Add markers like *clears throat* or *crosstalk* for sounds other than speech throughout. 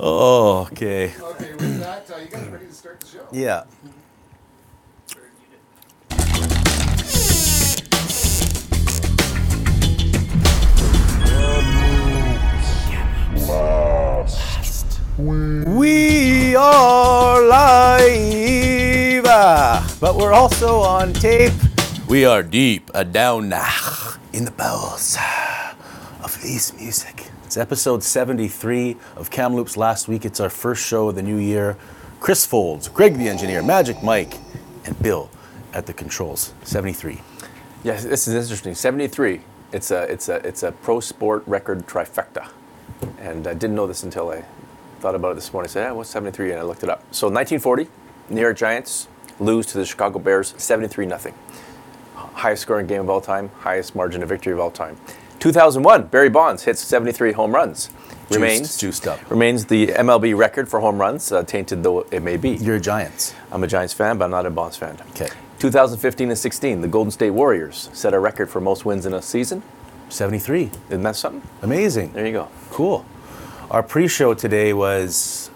Oh, okay. Okay, with that, uh, you guys ready to start the show? Yeah. We are live, but we're also on tape. We are deep uh, down ah, in the bowels of this music. It's episode 73 of Kamloops last week. It's our first show of the new year. Chris Foulds, Greg the engineer, Magic Mike, and Bill at the controls. 73. Yes, this is interesting. 73. It's a it's a it's a pro sport record trifecta, and I didn't know this until I thought about it this morning. I said, "Yeah, what's 73?" And I looked it up. So 1940, New York Giants lose to the Chicago Bears 73 nothing. Highest scoring game of all time, highest margin of victory of all time. 2001, Barry Bonds hits 73 home runs. Remains juiced up. Remains the MLB record for home runs, uh, tainted though it may be. You're Giants. I'm a Giants fan, but I'm not a Bonds fan. Okay. 2015 and 16, the Golden State Warriors set a record for most wins in a season. 73. Isn't that something? Amazing. There you go. Cool. Our pre-show today was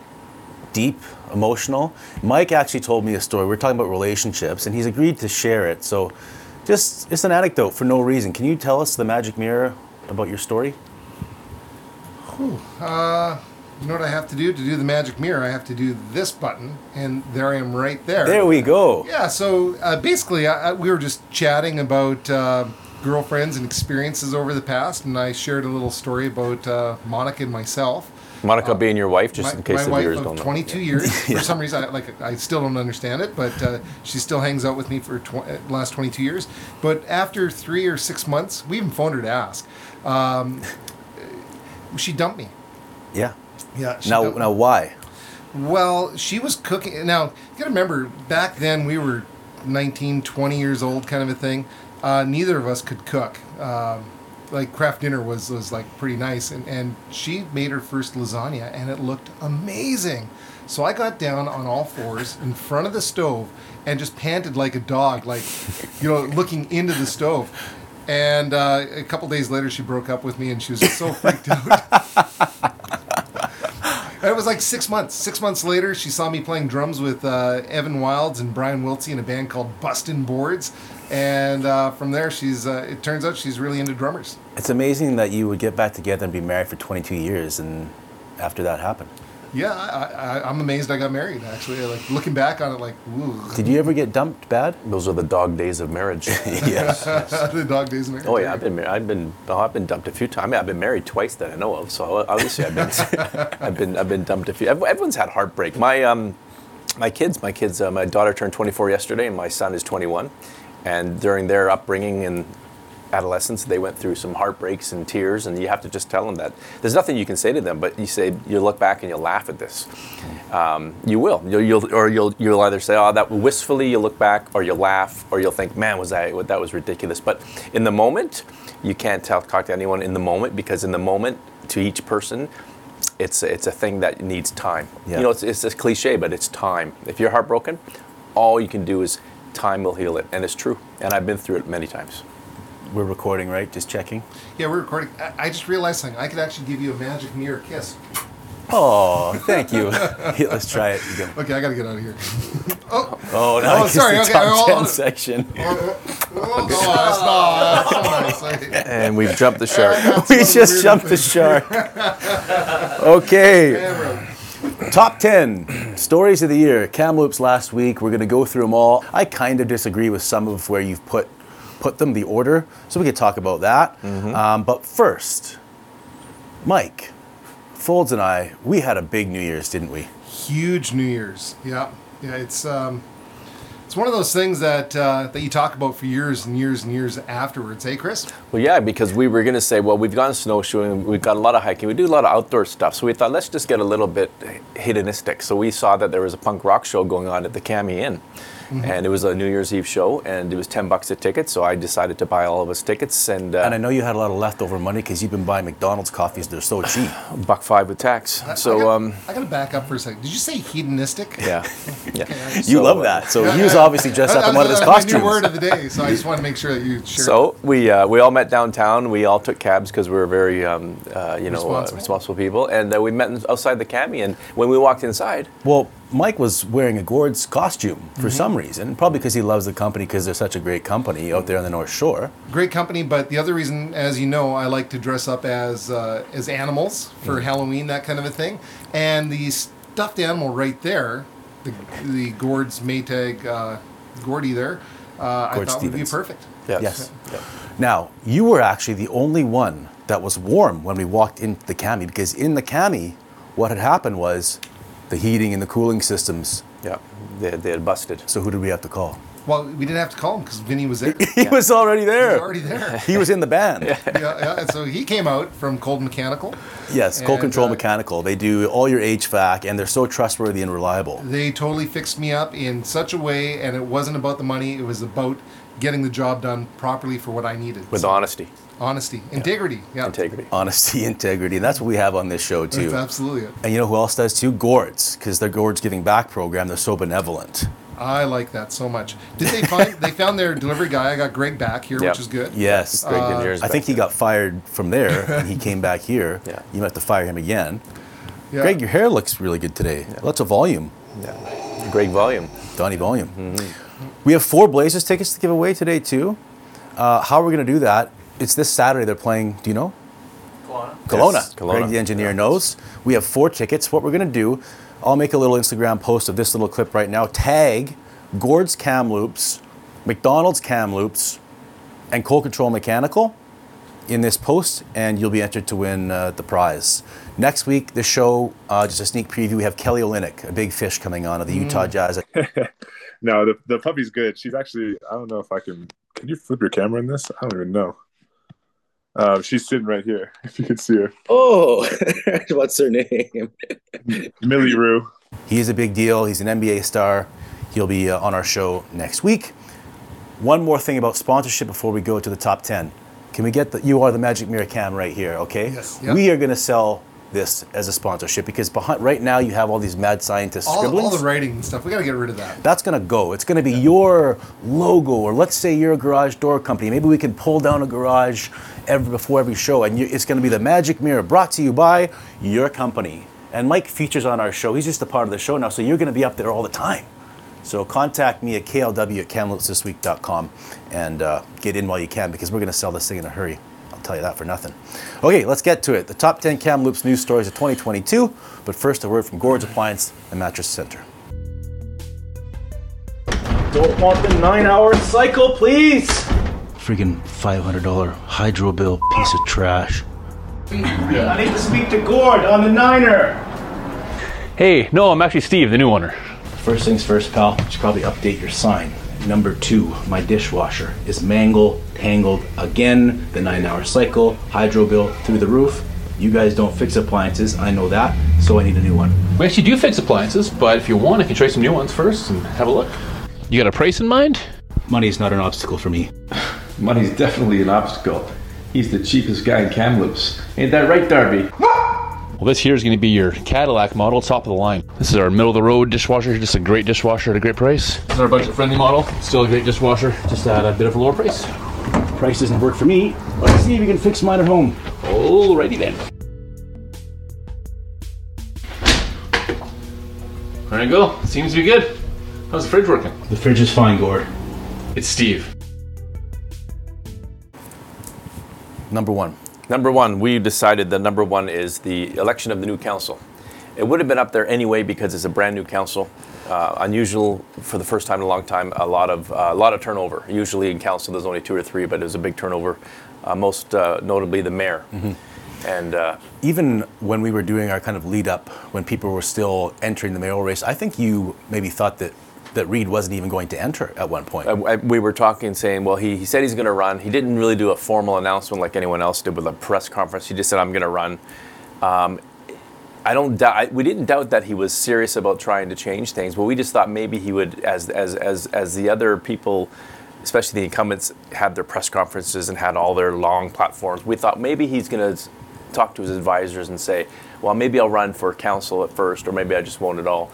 deep, emotional. Mike actually told me a story. We are talking about relationships, and he's agreed to share it. So, just it's an anecdote for no reason. Can you tell us the magic mirror about your story? You know what I have to do to do the magic mirror? I have to do this button, and there I am right there. There we go. Yeah, so uh, basically, I, I, we were just chatting about uh, girlfriends and experiences over the past, and I shared a little story about uh, Monica and myself. Monica being your wife, just my, in case the wife viewers of don't know. 22 years. For *laughs* some reason, I, like I still don't understand it, but uh, she still hangs out with me for tw- uh, last 22 years. But after three or six months, we even phoned her to ask. Um, she dumped me. Yeah. Yeah. Now, now why? Well, she was cooking. Now, you gotta remember, back then we were 19, 20 years old, kind of a thing. Uh, neither of us could cook. Um, like, Kraft dinner was, was like pretty nice. And, and she made her first lasagna, and it looked amazing. So I got down on all fours in front of the stove and just panted like a dog, like, you know, looking into the stove. And uh, a couple days later, she broke up with me, and she was so freaked out. *laughs* It was like six months. Six months later, she saw me playing drums with uh, Evan Wilds and Brian Wiltsey in a band called Bustin' Boards. And uh, from there, she's. Uh, it turns out she's really into drummers. It's amazing that you would get back together and be married for 22 years, and after that happened. Yeah, I, I, I'm amazed I got married. Actually, like looking back on it, like, ooh, Did you ever get dumped bad? Those are the dog days of marriage. *laughs* yes. *laughs* the dog days. Married. oh yeah, I've been mar- I've been oh, I've been dumped a few times. I mean, I've been married twice that I know of. So obviously I've been *laughs* I've been I've been dumped a few. Everyone's had heartbreak. My um my kids, my kids, uh, my daughter turned 24 yesterday, and my son is 21. And during their upbringing and adolescence, they went through some heartbreaks and tears, and you have to just tell them that there's nothing you can say to them, but you say you look back and you'll laugh at this. Um, you will, you'll, you'll, or you'll you'll either say, "Oh, that," wistfully, you look back, or you'll laugh, or you'll think, "Man, was I that was ridiculous." But in the moment, you can't tell, talk to anyone in the moment because in the moment, to each person, it's it's a thing that needs time. Yeah. You know, it's, it's a cliche, but it's time. If you're heartbroken, all you can do is time will heal it, and it's true. And I've been through it many times. We're recording, right? Just checking. Yeah, we're recording. I, I just realized something. I could actually give you a magic mirror kiss. Oh, thank you. *laughs* *laughs* Here, let's try it again. Okay, I gotta get out of here. *laughs* Oh, Oh, no, Oh, sorry, the okay, top hold 10 on. section. Oh oh, oh, oh, that's not, that's so nice. And we've jumped the shark. We just weird jumped the shark. Okay, Camera. Top 10 stories of the year. Kamloops last week. We're going to go through them all. I kind of disagree with some of where you've put put them, the order, so we could talk about that. Um, but first, Mike, Foulds and I, we had a big New Year's, didn't we? huge New Year's. Yeah, yeah. It's um, it's one of those things that uh, that you talk about for years and years and years afterwards. Hey, Chris. Well, yeah, because we were going to say, well, we've gone snowshoeing, we've got a lot of hiking, we do a lot of outdoor stuff. So we thought, let's just get a little bit hedonistic. So we saw that there was a punk rock show going on at the Cami Inn. And it was a New Year's Eve show, and it was 10 bucks a ticket. So I decided to buy all of us tickets, and, uh, And I know you had a lot of leftover money because you've been buying McDonald's coffees. They're so cheap. *sighs* buck five with tax. I So, got, um, I got to back up for a second. Did you say hedonistic? yeah. *laughs* yeah. You So, love that. So Yeah, he was obviously dressed up in one of his That's costumes. new word of the day, so I just *laughs* want to make sure that you share. So we uh, we all met downtown. We all took cabs because we were very um, uh, you know uh, Responsible. responsible people, and uh, we met outside the cami. And when we walked inside, Well, Mike was wearing a Gord's costume for Mm-hmm. some reason, probably because he loves the company because they're such a great company out there on the North Shore. great company, but the other reason, as you know, I like to dress up as uh, as animals for Mm. Halloween, that kind of a thing. And the stuffed animal right there, the the Gord's Maytag uh, Gordy there, uh, I Gord thought would be perfect. Yes. Now, you were actually the only one that was warm when we walked into the cami because in the cami, what had happened was the heating and the cooling systems. yeah, they, they had busted. So who did we have to call? Well, we didn't have to call him because Vinny was there. *laughs* He was already there. He was already there. He was in the band. yeah, yeah, and so he came out from Cold Mechanical. Yes, Cold Control uh, Mechanical. They do all your HVAC and they're so trustworthy and reliable. They totally fixed me up in such a way, and it wasn't about the money. It was about getting the job done properly for what I needed. With So, honesty, honesty, integrity. Yeah, integrity. Honesty, *laughs* integrity. And that's what we have on this show, too. That's absolutely it. And you know who else does too? Gord's, because their Gord's Giving Back program, they're so benevolent. I like that so much. Did they find? they found their delivery guy. I got Greg back here, Yep. which is good. Yes. Greg Uh, I think he there. got fired from there and he came back here. *laughs* Yeah. You might have to fire him again. Yeah. Greg, your hair looks really good today. Lots of volume. Yeah. Great volume. Donnie volume. We have four Blazers tickets to give away today, too. Uh, how are we going to do that? It's this Saturday. They're playing, do you know? Kelowna. Kelowna. Yes, Kelowna. Greg, the engineer, knows. We have four tickets. What we're going to do, I'll make a little Instagram post of this little clip right now. Tag Gord's Kamloops, McDonald's Kamloops, and Cold Control Mechanical in this post, and you'll be entered to win uh, the prize. Next week, the show, uh, just a sneak preview, we have Kelly Olynyk, a big fish coming on of the Utah Jazz. *laughs* No, the the puppy's good. She's actually I don't know if I can can you flip your camera in this? I don't even know. Uh, she's sitting right here. *laughs* If you can see her, Oh, *laughs* what's her name? Millie Rue. is a big deal. He's an NBA star. He'll be uh, on our show next week. One more thing about sponsorship before we go to the top 10. Can we get the You Are the Magic Mirror Cam right here, okay? Yes. Yep. We are going to sell this as a sponsorship because behind, right now you have all these mad scientists all, scribblings. all the writing and stuff. We got to get rid of that. That's going to go. It's going to be your logo, or let's say you're a garage door company. Maybe we can pull down a garage every, before every show, and you, it's going to be the Magic Mirror brought to you by your company. And Mike features on our show. He's just a part of the show now, so you're going to be up there all the time. So contact me at klw at and uh, get in while you can because we're going to sell this thing in a hurry. I'll tell you that for nothing. Okay, let's get to it. The top 10 Kamloops news stories of 2022. But first, a word from Gord's Appliance and Mattress Center. Don't want the nine hour cycle, please. Freaking $500 hydro bill piece of trash. I need to speak to Gord on the niner. Hey, no, I'm actually Steve, the new owner. First things first, pal, you should probably update your sign. Number two, my dishwasher is mangle tangled again. The nine hour cycle, hydro bill through the roof. You guys don't fix appliances, I know that, so I need a new one. We actually do fix appliances, but if you want, I can show you some new ones first and have a look. You got a price in mind? Money is not an obstacle for me. *laughs* Money's definitely an obstacle. He's the cheapest guy in Kamloops. Ain't that right, Darby? Well, this here is going to be your Cadillac model, top of the line. This is our middle of the road dishwasher, just a great dishwasher at a great price. This is our budget friendly model, still a great dishwasher, just at a bit of a lower price. Price doesn't work for me. Let's see if we can fix mine at home. Alrighty then. There you go. Seems to be good. How's the fridge working? The fridge is fine, Gord. It's Steve. Number one. Number one, we decided the number one is the election of the new council. It would have been up there anyway because it's a brand new council. Uh, unusual for the first time in a long time. A lot of uh, a lot of turnover. Usually in council there's only two or three, but it was a big turnover. Uh, most uh, notably the mayor. And uh, Even when we were doing our kind of lead up, when people were still entering the mayoral race, I think you maybe thought that, that Reid wasn't even going to enter at one point. We were talking, saying, well, he, he said he's going to run. He didn't really do a formal announcement like anyone else did with a press conference. He just said, I'm going to run. Um, I don't. I, we didn't doubt that he was serious about trying to change things, but we just thought maybe he would, as as as as the other people, especially the incumbents, had their press conferences and had all their long platforms. We thought maybe he's going to talk to his advisors and say, well, maybe I'll run for council at first, or maybe I just won't at all.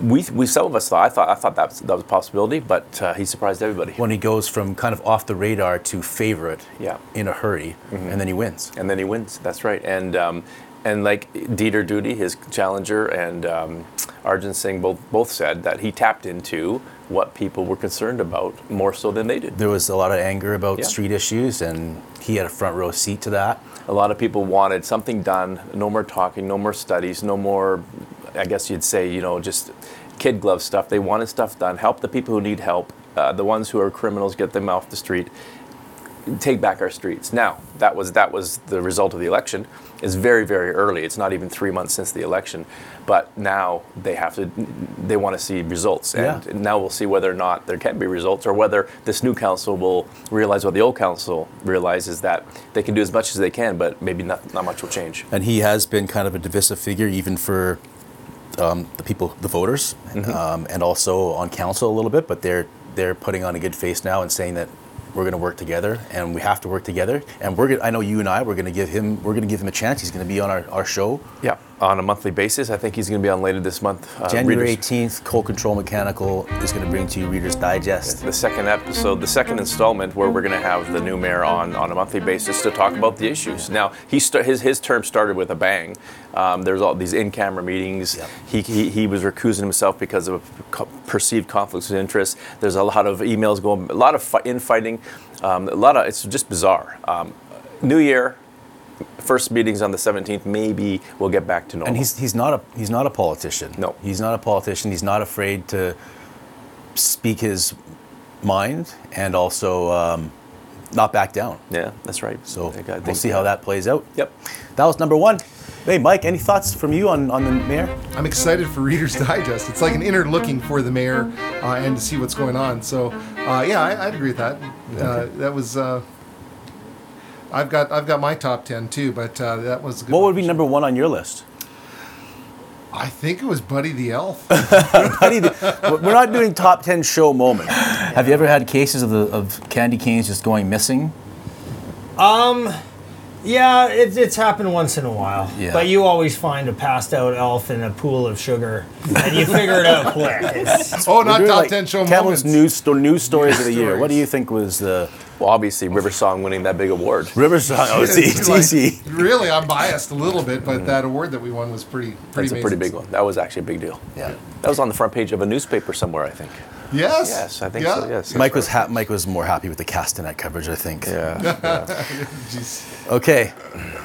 We, we some of us thought I thought I thought that was, that was a possibility, but uh, he surprised everybody. When he goes from kind of off the radar to favorite Yeah. in a hurry, and then he wins. and then he wins. That's right. And um, and like Dieter Dudy, his challenger, and um, Arjun Singh both both said that he tapped into what people were concerned about more so than they did. There was a lot of anger about Yeah. street issues, and he had a front row seat to that. A lot of people wanted something done. No more talking. No more studies. No more. I guess you'd say you know just kid glove stuff. They wanted stuff done. Help the people who need help. Uh, the ones who are criminals, get them off the street. take back our streets. Now, that was that was the result of the election. It's very very early. It's not even three months since the election, but now they have to. They want to see results, and Yeah. now we'll see whether or not there can be results, or whether this new council will realize what the old council realizes that they can do as much as they can, but maybe not not much will change. And he has been kind of a divisive figure, even for um, the people, the voters, um, and also on council a little bit. But they're they're putting on a good face now and saying that we're going to work together, and we have to work together. And we're gonna, I know you and I, we're going to give him we're going to give him a chance. He's going to be on our, our show Yeah, on a monthly basis. I think he's going to be on later this month. Uh, January Readers- 18th. Cold Control Mechanical is going to bring to you Reader's Digest. the second episode, the second installment, where we're going to have the new mayor on on a monthly basis to talk about the issues. Now, he sta- his his term started with a bang. Um, there's all these in-camera meetings. Yep. He, he he was recusing himself because of co- perceived conflicts of interest. There's a lot of emails going, a lot of fi- infighting, um, a lot of it's just bizarre. Um, new year. First meetings on the 17th. Maybe we'll get back to normal. And he's he's not a he's not a politician. No. he's not a politician. He's not afraid to speak his mind and also um, not back down. yeah, that's right. So I think- I we'll think, see uh, how that plays out. Yep. That was number one. Hey, Mike, any thoughts from you on, on the mayor? I'm excited for Reader's Digest. It's like an inner looking for the mayor uh, and to see what's going on. So, uh, yeah, I, I'd agree with that. Uh, that was. I've got I've got my top ten too, but uh, that was. A good What one. would be number one on your list? I think it was Buddy the Elf. *laughs* Buddy, the- We're not doing top 10 show moments. Have you ever had cases of, the, of candy canes just going missing? Um, yeah, it, it's happened once in a while. Yeah. But you always find a passed out elf in a pool of sugar, and you figure it out quick. It's, *laughs* oh, not doing, top like, ten show Camel's moments. news, sto- news stories of the year. What do you think was the Well, obviously, River Song winning that big award. Riverside? Oh, it's, It's it's like- really, I'm biased a little bit, but that award that we won was pretty pretty That's a pretty big one. That was actually a big deal. Yeah. That was on the front page of a newspaper somewhere, I think. Yes. Yes, I think yeah. so. Yes. Mike was ha- Mike was more happy with the Castanet coverage, I think. *laughs* Yeah. Jeez. Okay,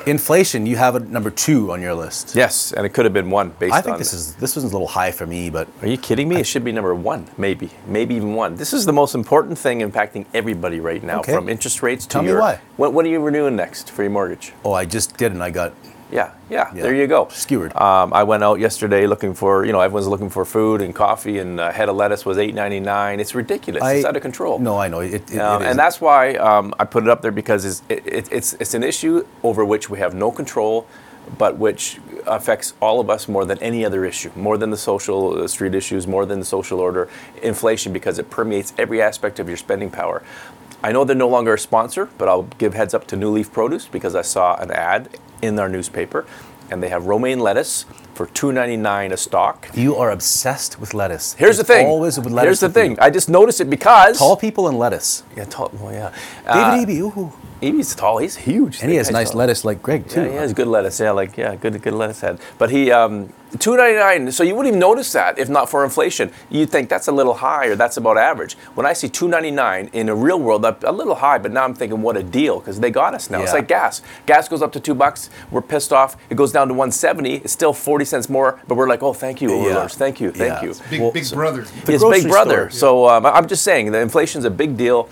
inflation. You have a number two on your list. yes, and it could have been one based I think on. this is this was a little high for me, but Are you kidding me? It should be number one, maybe, maybe even one. This is the most important thing impacting everybody right now, Okay. from interest rates to Tell me why. When, when are you renewing next for your mortgage? oh, I just did, and I got Yeah, yeah, Yeah. there you go. Skewered. Um, I went out yesterday looking for, you know, everyone's looking for food and coffee, and a head of lettuce was eight ninety nine. It's ridiculous. it's out of control. No, I know it. it, Um, it and that's why um, I put it up there because it's, it, it, it's, it's an issue over which we have no control, but which affects all of us more than any other issue, more than the social uh, street issues, more than the social order, inflation, because it permeates every aspect of your spending power. I know they're no longer a sponsor, but I'll give heads up to New Leaf Produce because I saw an ad in our newspaper, and they have romaine lettuce for $2.99 a stalk. you are obsessed with lettuce. Here's the thing. Always with lettuce. Here's the thing. you. I just noticed it because Tall people and lettuce. Yeah, tall. Well, yeah. Uh, David Eby, ooh. Eby's tall. He's huge. and he has nice tall. lettuce like Greg too. Yeah, he has good lettuce. Yeah, like yeah, good good lettuce head. But he um, two ninety nine. So you wouldn't even notice that if not for inflation. You'd think that's a little high or that's about average. When I see two ninety nine in a real world, a, a little high. But now I'm thinking, what a deal because they got us now. It's like gas. Gas goes up to two bucks. We're pissed off. It goes down to one seventy. It's still forty cents more. But we're like, oh, thank you, overlords. Thank you, thank Yeah. you. Big Well, big so- brother. The it's Big Brother. store. So um, I'm just saying the inflation's a big deal.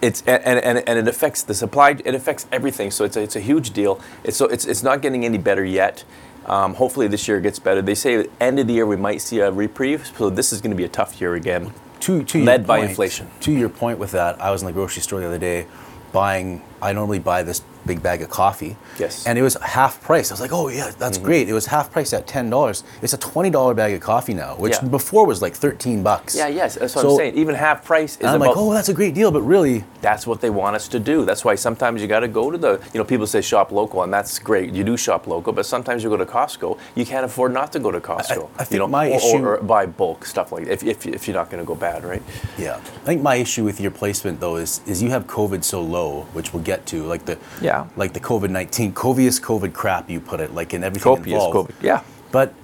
It's and, and, and it affects the supply. It affects everything. So it's a, it's a huge deal. It's so it's it's not getting any better yet. Um, hopefully this year gets better. They say at the end of the year we might see a reprieve. So this is going to be a tough year again. to, to led by point- inflation. To your point with that, I was in the grocery store the other day buying. I normally buy this big bag of coffee. Yes. And it was half price. I was like, oh yeah, that's mm-hmm. great. It was half price at ten dollars. It's a twenty dollar bag of coffee now, which Yeah. before was like thirteen bucks. Yeah, yes, that's what So- I'm saying. Even half price is I'm about. like, oh, that's a great deal, but really, that's what they want us to do. That's why sometimes you got to go to the, you know, people say shop local, and that's great. You do shop local, but sometimes you go to Costco, you can't afford not to go to Costco. I think you know, my or, issue- or, buy bulk stuff like if, if, if you're not going to go bad, right? yeah. I think my issue with your placement though is is you have COVID so low, which we'll get to, like the Yeah. Like the COVID nineteen, covious COVID crap you put it, like in everything Copious involved. COVID. Yeah. But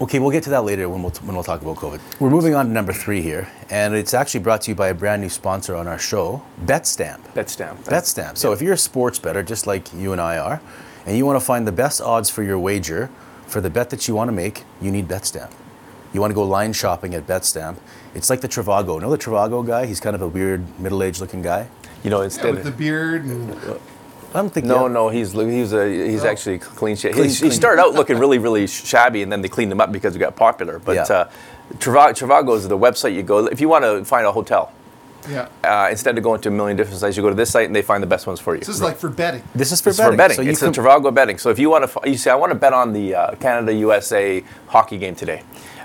okay, we'll get to that later when we'll, when we'll talk about COVID. We're moving on to number three here, and it's actually brought to you by a brand new sponsor on our show, BetStamp. Betstamp. BetStamp. So if you're a sports better, just like you and I are, and you want to find the best odds for your wager for the bet that you want to make, you need BetStamp. You want to go line shopping at BetStamp. It's like the Trivago. Know the Trivago guy? He's kind of a weird, middle-aged looking guy. You know, Yeah, with the beard and I don't think. no, yeah. no, he's he's a, he's Oh. actually clean shit. Clean- He, he started out looking really really shabby, and then they cleaned him up because he got popular. But Yeah. uh, Trivago, Trivago is the website you go if you want to find a hotel. yeah. Uh, instead of going to a million different sites, you go to this site and they find the best ones for you. This is like for betting. This is for It's betting. for betting. So it's can, the Trivago betting. So if you want to, you say, I want to bet on the uh, Canada USA hockey game today,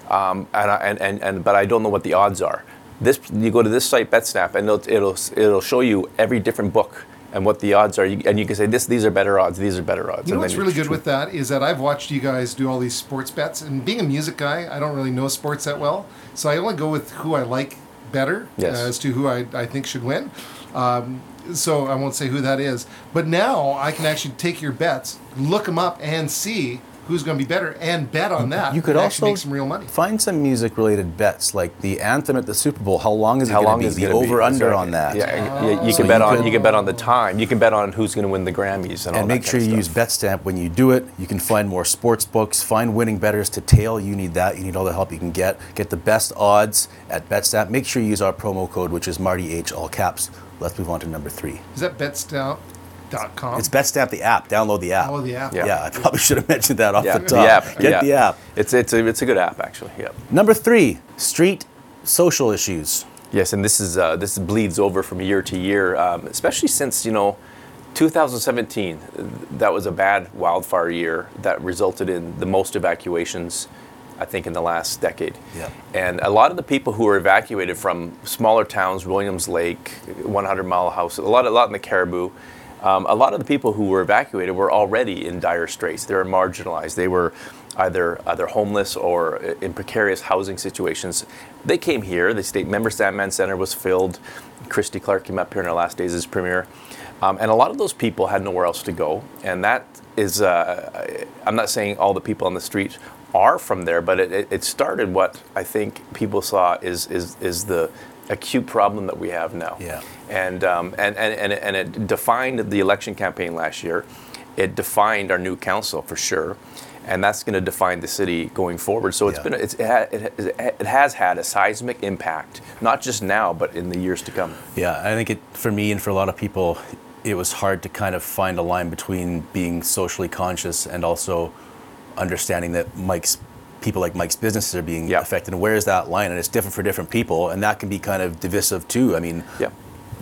um, and, I, and, and and but I don't know what the odds are. This you go to this site BetStamp and it'll it'll it'll show you every different book and what the odds are, and you can say this these are better odds, these are better odds. You know and what's really good with that is that I've watched you guys do all these sports bets, and being a music guy, I don't really know sports that well, so I only go with who I like better Yes. uh, as to who I, I think should win. Um, so I won't say who that is, but now I can actually take your bets, look them up, and see who's going to be better, and bet on that. You could and also make some real money. Find some music-related bets, like the anthem at the Super Bowl. How long is it How going long to be? is the gonna be? over/under right. on that. Yeah, and you, you So can bet you on could- you can bet on the time. You can bet on who's going to win the Grammys and, all And that make sure kind you of use stuff. BetStamp when you do it. You can find more sports books, find winning betters to tail. You need that. You need all the help you can get. Get the best odds at BetStamp. Make sure you use our promo code, which is Marty H, all caps. Let's move on to number three. Is that betstamp.com? It's BetStamp, the app. Download the app. Download the app. Yeah. Yeah, I probably should have mentioned that off Yeah, the the top. app. Get yeah. the app. It's it's a, it's a good app actually. Yeah. Number three, street social issues. Yes, and this is uh, this bleeds over from year to year, um, especially since you know, 2017. uh, That was a bad wildfire year that resulted in the most evacuations, I think, in the last decade. Yeah. And a lot of the people who were evacuated from smaller towns, Williams Lake, 100 Mile House, a lot, a lot in the Cariboo. Um, a lot of the people who were evacuated were already in dire straits. They were marginalized. They were either either homeless or in precarious housing situations. They came here. The state Member Sandman Center was filled. Christy Clark came up here in her last days as premier, um, and a lot of those people had nowhere else to go. And that is, uh, I'm not saying all the people on the street are from there, but it, it, started what I think people saw is is is the acute problem that we have now. Yeah. And, um, and, and, and, it, and it defined the election campaign last year. It defined our new council for sure. And that's going to define the city going forward. So it's Yeah. been it's, it, ha- it, it has had a seismic impact, not just now, but in the years to come. Yeah, I think it for me and for a lot of people, it was hard to kind of find a line between being socially conscious and also understanding that Mike's people like Mike's businesses are being Yeah. affected. And where is that line? And it's different for different people, and that can be kind of divisive too. I mean, Yeah.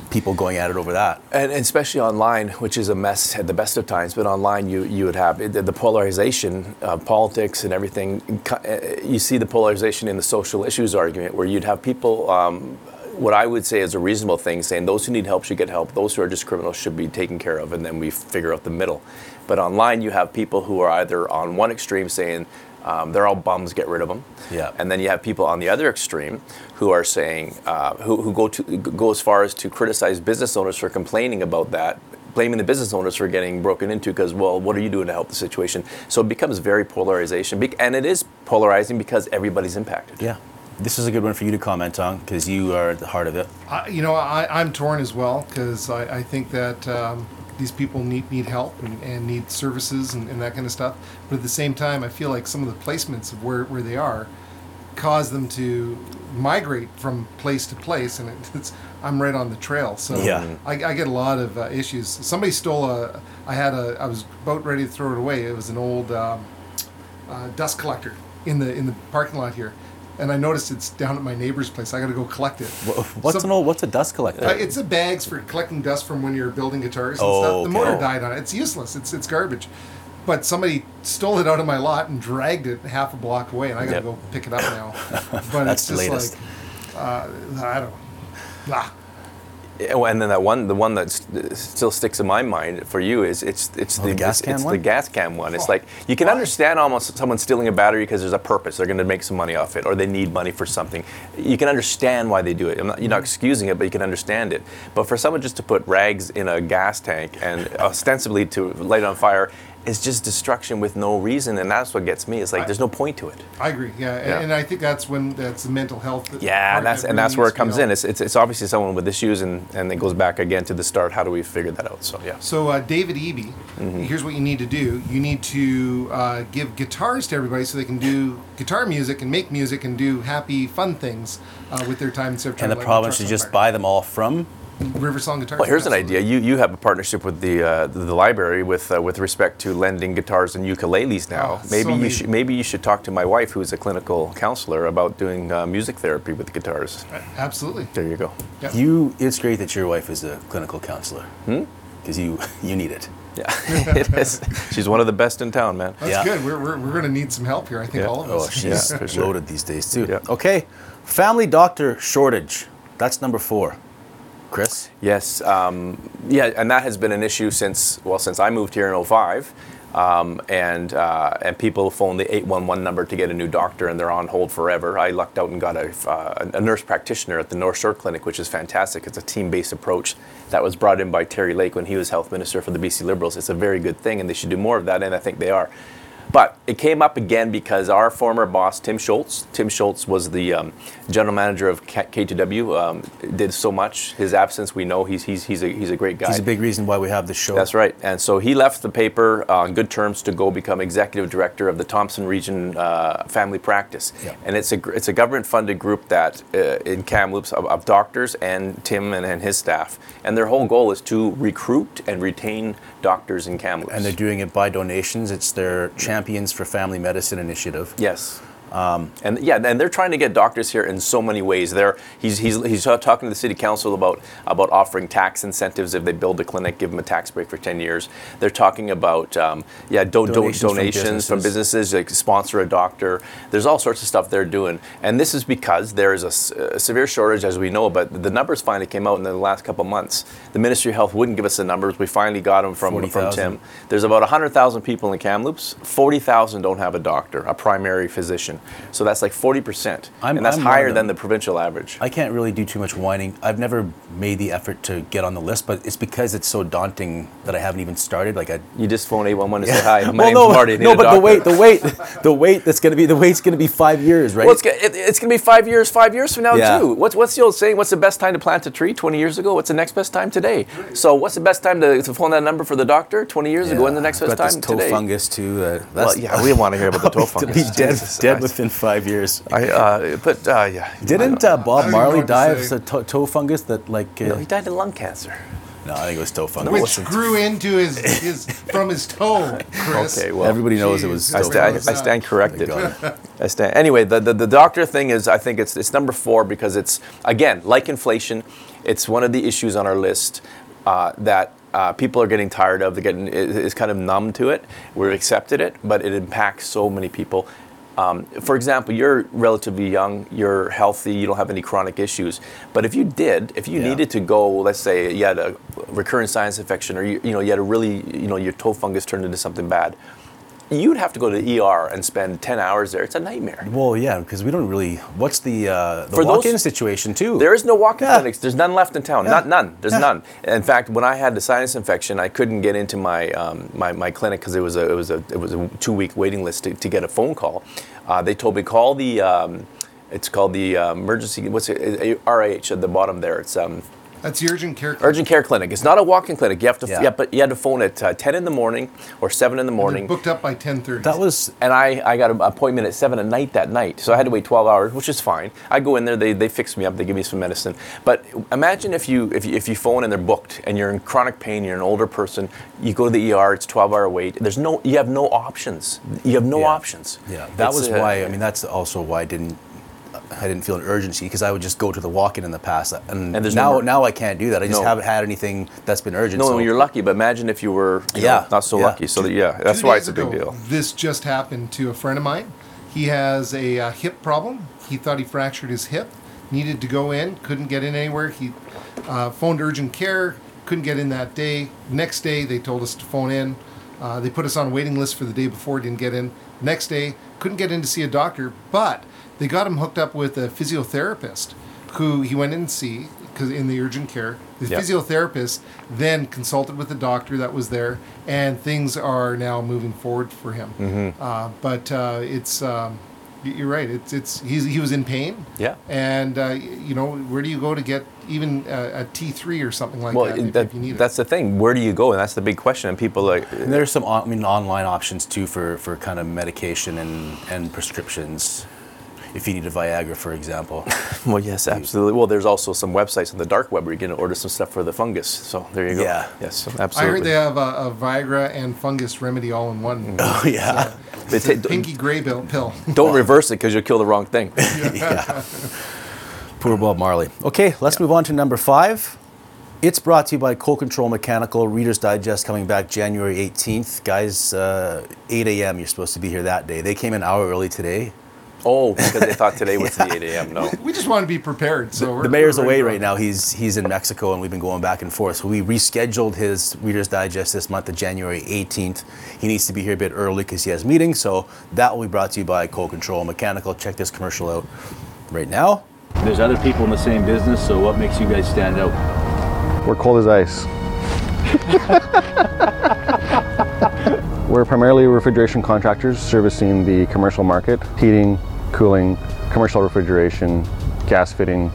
people going at it over that. And, and especially online, which is a mess at the best of times, but online you, you would have the, the polarization of politics and everything. uh, You see the polarization in the social issues argument where you'd have people, um, what I would say is a reasonable thing, saying those who need help should get help, those who are just criminals should be taken care of, and then we figure out the middle. But online you have people who are either on one extreme saying, um, they're all bums, get rid of them. Yeah. And then you have people on the other extreme who are saying, uh, who, who go to go as far as to criticize business owners for complaining about that, blaming the business owners for getting broken into because, well, what are you doing to help the situation? So it becomes very polarization, and it is polarizing because everybody's impacted. Yeah, this is a good one for you to comment on because you are at the heart of it. I, you know, I, I'm torn as well because I, I think that um, these people need need help and, and need services and, and that kind of stuff. But at the same time, I feel like some of the placements of where, where they are cause them to migrate from place to place, and it, *laughs* it's I'm right on the trail, so Yeah. I, I get a lot of uh, issues. Somebody stole a. I had a. I was about ready to throw it away. It was an old um, uh, dust collector in the in the parking lot here. And I noticed it's down at my neighbor's place. I got to go collect it. What's So- an old? What's a dust collector? Uh, it's a bags for collecting dust from when you're building guitars and Oh, stuff. The motor died on it. It's useless. It's it's garbage. But somebody stole it out of my lot and dragged it half a block away, and I got to Yep. go pick it up now. *laughs* But That's it's just latest. like uh, I don't. Ah, Yeah, well, Oh, and then that one, the one that st- still sticks in my mind for you is it's it's Oh, the gas it's, can it's one? the gas can one. It's Oh, like you can why? understand almost someone stealing a battery because there's a purpose. They're going to make some money off it, or they need money for something. You can understand why they do it. I'm not, you're not mm-hmm. excusing it, but you can understand it. But for someone just to put rags in a gas tank and ostensibly to light it on fire is just destruction with no reason, and that's what gets me. It's like I- there's no point to it. I agree. Yeah, and- Yeah. and I think that's when that's the mental health. that- Yeah, and that's that and that's where it to be comes in. It's, it's it's obviously someone with issues, and and it goes back again to the start. How do we figure that out? So yeah. So uh, David Eby, Mm-hmm. here's what you need to do. You need to uh, give guitars to everybody so they can do guitar music and make music and do happy, fun things uh, with their time instead of trying and the to light province should just buy them all from. River Song Guitars. Well, here's an idea. You you have a partnership with the uh, the, the library with uh, with respect to lending guitars and ukuleles now. Oh, so maybe you should maybe you should talk to my wife, who's a clinical counselor, about doing uh, music therapy with guitars. Absolutely. There you go. Yeah. You. It's great that your wife is a clinical counselor. Because you you need it. Yeah, *laughs* it is. She's one of the best in town, man. That's Yeah. good. We're, we're, we're going to need some help here. I think Yeah. all of us. Oh, us. she's Yeah, sure. loaded these days too. Yeah. Okay, family doctor shortage. That's number four. Yes, um, yeah, and that has been an issue since well since I moved here in 05. Um, and uh, and people phone the 811 number to get a new doctor, and they're on hold forever. I lucked out and got a, uh, a nurse practitioner at the North Shore Clinic, which is fantastic. It's a team-based approach that was brought in by Terry Lake when he was health minister for the BC Liberals. It's a very good thing, and they should do more of that, and I think they are. But it came up again because our former boss, Tim Shoults, Tim Shoults was the um, general manager of K- KTW, um, did so much. His absence, we know he's, he's, he's, a, he's a great guy. He's a big reason why we have this show. That's right. And so he left the paper on good terms to go become executive director of the Thompson Region uh, Family Practice. Yeah. And it's a it's a government funded group that uh, in Kamloops of, of doctors and Tim and, and his staff. And their whole goal is to recruit and retain doctors in Kamloops. And they're doing it by donations. It's their Champions for Family Medicine initiative. Yes. Um, and yeah, and they're trying to get doctors here in so many ways. They're, he's, he's, he's talking to the city council about, about offering tax incentives if they build a clinic, give them a tax break for 10 years. They're talking about um, yeah, do, do- Donations from donations from businesses. businesses, like sponsor a doctor. There's all sorts of stuff they're doing. And this is because there is a severe shortage, as we know, but the numbers finally came out in the last couple of months. The Ministry of Health wouldn't give us the numbers. We finally got them from, from 40,000. Tim. There's about 100,000 people in Kamloops. 40,000 don't have a doctor, a primary physician. So that's like 40%. I'm- and that's I'm higher than the provincial average. I can't really do too much whining. I've never made the effort to get on the list, but it's because it's so daunting that I haven't even started. Like I. you just phone 811 to say hi. *laughs* My well, name's no, Marty. No, but the wait, the wait, the wait. That's gonna be the wait's gonna be five years, right? Well, it's, it, it's going to be five years, five years from now Yeah. too. What's what's the old saying? What's the best time to plant a tree? Twenty years ago. What's the next best time today? So what's the best time to, to phone that number for the doctor? Twenty years ago. When's the next best time this toe today? fungus too. Uh, Well, yeah, we want to hear about the *laughs* toe to fungus. dead, dead. Within five years. I, uh, but uh, yeah. Didn't uh, Bob I don't even know Marley die of say. s- toe, toe fungus that like? Uh, No, he died of lung cancer. no, I think it was toe fungus. Which grew into his, his from his toe, Chris. Okay, well, Everybody knows it was I, toe sta- I, fungus. I stand corrected. I stand. Anyway, the, the, the doctor thing is, I think it's, it's number four because it's, again, like inflation, it's one of the issues on our list uh, that uh, people are getting tired of. They're getting, is is kind of numb to it. We've accepted it, but it impacts so many people. Um, for example, you're relatively young, you're healthy, you don't have any chronic issues. But if you did, if you Yeah. needed to go, let's say you had a recurrent sinus infection, or you, you know you had a really, you know, your toe fungus turned into something bad, you'd have to go to the ER and spend 10 hours there. It's a nightmare. Well, yeah, because we don't really. What's the uh, the For those- walk-in situation too? There is no walk-in Yeah. clinics. There's none left in town. Yeah. Not none. There's Yeah. none. In fact, when I had the sinus infection, I couldn't get into my um, my, my clinic because it was a it was a it was a two-week waiting list to, to get a phone call. Uh, they told me call the. Um, it's called the uh, emergency. What's it? RIH at the bottom there. It's um, That's the urgent care. Clinic. Urgent care clinic. It's not a walk-in clinic. You have to. Yeah. Yeah. but you had to phone at uh, 10 in the morning or 7 in the They're morning. booked up by ten thirty. that was and I, I got an appointment at 7 at night that night. So I had to wait 12 hours, which is fine. I go in there, they, they fix me up, they give me some medicine. But imagine if you, if you, if you phone and they're booked and you're in chronic pain, you're an older person, you go to the ER, it's 12 hour wait. There's no, you have no options. You have no Yeah. options. Yeah, that It's, was uh, why. I mean, that's also why I didn't. I didn't feel an urgency because I would just go to the walk-in in the past, and, And there's no now mer- now I can't do that. I just No. haven't had anything that's been urgent. No, so you're lucky, but imagine if you were you know, Yeah, not so yeah. lucky. So that, yeah, that's why it's a big ago, deal. This just happened to a friend of mine. He has a uh, hip problem. He thought he fractured his hip. Needed to go in. Couldn't get in anywhere. He uh, phoned urgent care. Couldn't get in that day. Next day, they told us to phone in. Uh, they put us on a waiting list for the day before. Didn't get in. Next day, couldn't get in to see a doctor. But they got him hooked up with a physiotherapist, who he went in to see because in the urgent care. The Yep. physiotherapist then consulted with the doctor that was there, and things are now moving forward for him. Mm-hmm. Uh, but uh, it's um, you're right. It's it's he's, he was in pain. Yeah. And uh, you know where do you go to get even a, a T three or something like Well, that, if, that, if you need that's it? the thing. Where do you go? And that's the big question. And people like, And there's some, on, I mean, online options too for, for kind of medication and, and prescriptions. If you need a Viagra, for example. *laughs* well, yes, absolutely. Well, there's also some websites on the dark web where you can order some stuff for the fungus. So there you go. Yeah. Yes, absolutely. I heard they have a, a Viagra and fungus remedy all in one. *laughs* Oh yeah. They It's a pinky gray bill, pill. *laughs* Don't reverse it because you'll kill the wrong thing. yeah. Poor Bob Marley. Okay, let's move on to number five. It's brought to you by Cold Control Mechanical. Reader's Digest coming back January 18th. Guys, uh, 8 a.m. You're supposed to be here that day. They came an hour early today. Oh, because they thought today was *laughs* the 8 a.m. No. We just want to be prepared. So we're, the mayor's we're away right now. He's he's in Mexico, and we've been going back and forth. So we rescheduled his Reader's Digest this month to January 18th. He needs to be here a bit early because he has meetings. So that will be brought to you by Cold Control Mechanical. Check this commercial out right now. There's other people in the same business, so what makes you guys stand out? We're cold as ice. *laughs* We're primarily refrigeration contractors servicing the commercial market, heating, cooling, commercial refrigeration, gas fitting,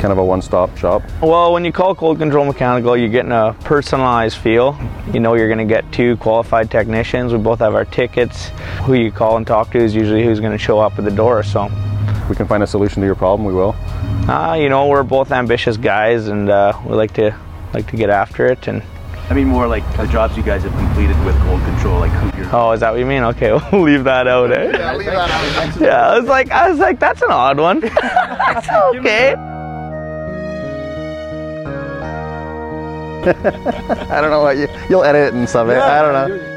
kind of a one-stop shop. Well, when you call Cold Control Mechanical, you're getting a personalized feel. You know you're going to get two qualified technicians. We both have our tickets. Who you call and talk to is usually who's going to show up at the door. So, If we can find a solution to your problem, we will. uh, you know, we're both ambitious guys, and uh, we like to like to get after it. And I mean more like the jobs you guys have completed with cold control, like who you're oh, is that what you mean? Okay, *laughs* we'll leave that out. Eh? Yeah, leave that out. Yeah, I was like, I was like, that's an odd one. That's *laughs* okay. *laughs* I don't know what you, you'll edit it and stuff. eh? I don't know.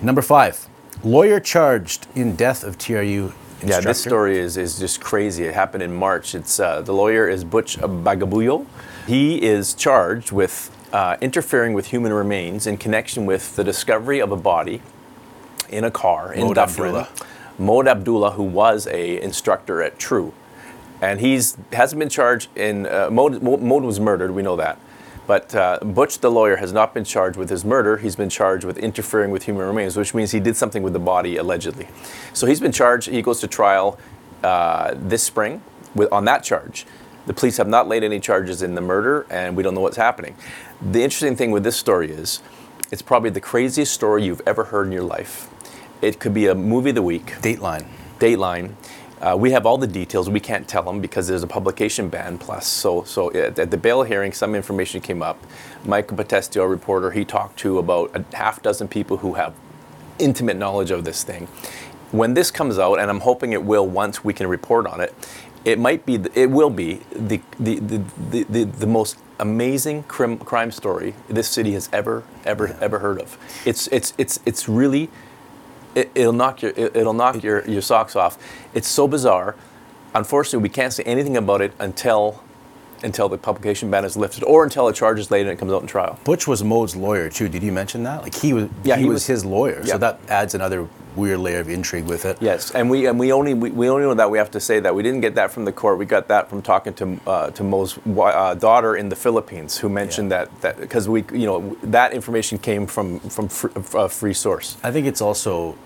Number five, lawyer charged in death of TRU instructor. Yeah, this story is, is just crazy. It happened in March. It's uh, the lawyer is Butch Bagabuyo. He is charged with uh, interfering with human remains in connection with the discovery of a body in a car in Mohd Dufferin. Abdullah. Abdullah, who was a instructor at True, and he's hasn't been charged in uh, Mohd, Mohd was murdered. We know that. But uh, Butch, the lawyer, has not been charged with his murder. He's been charged with interfering with human remains, which means he did something with the body allegedly. So he's been charged. He goes to trial uh, this spring with, on that charge. The police have not laid any charges in the murder, and we don't know what's happening. The interesting thing with this story is it's probably the craziest story you've ever heard in your life. It could be a movie of the week. Dateline. Dateline. Uh, we have all the details. We can't tell them because there's a publication ban. Plus, so so at, at the bail hearing, some information came up. Michael Potestio, a reporter, he talked to about a half dozen people who have intimate knowledge of this thing. When this comes out, and I'm hoping it will once we can report on it, it might be, it will be the the the, the, the, the most amazing crim, crime story this city has ever ever ever heard of. It's it's it's it's really it, it'll knock your it, will knock your, your socks off. It's so bizarre. Unfortunately, we can't say anything about it until until the publication ban is lifted, or until a charge is laid and it comes out in trial. Butch was Mode's lawyer too. Did you mention that? Like he was. Yeah, he, he was, was- his lawyer. yeah. So that adds another weird layer of intrigue with it. Yes, and we and we only we, we only know that we have to say that we didn't get that from the court. We got that from talking to uh, to Mo's uh, daughter in the Philippines, who mentioned that that because we you know that information came from from fr- uh, free source. I think it's also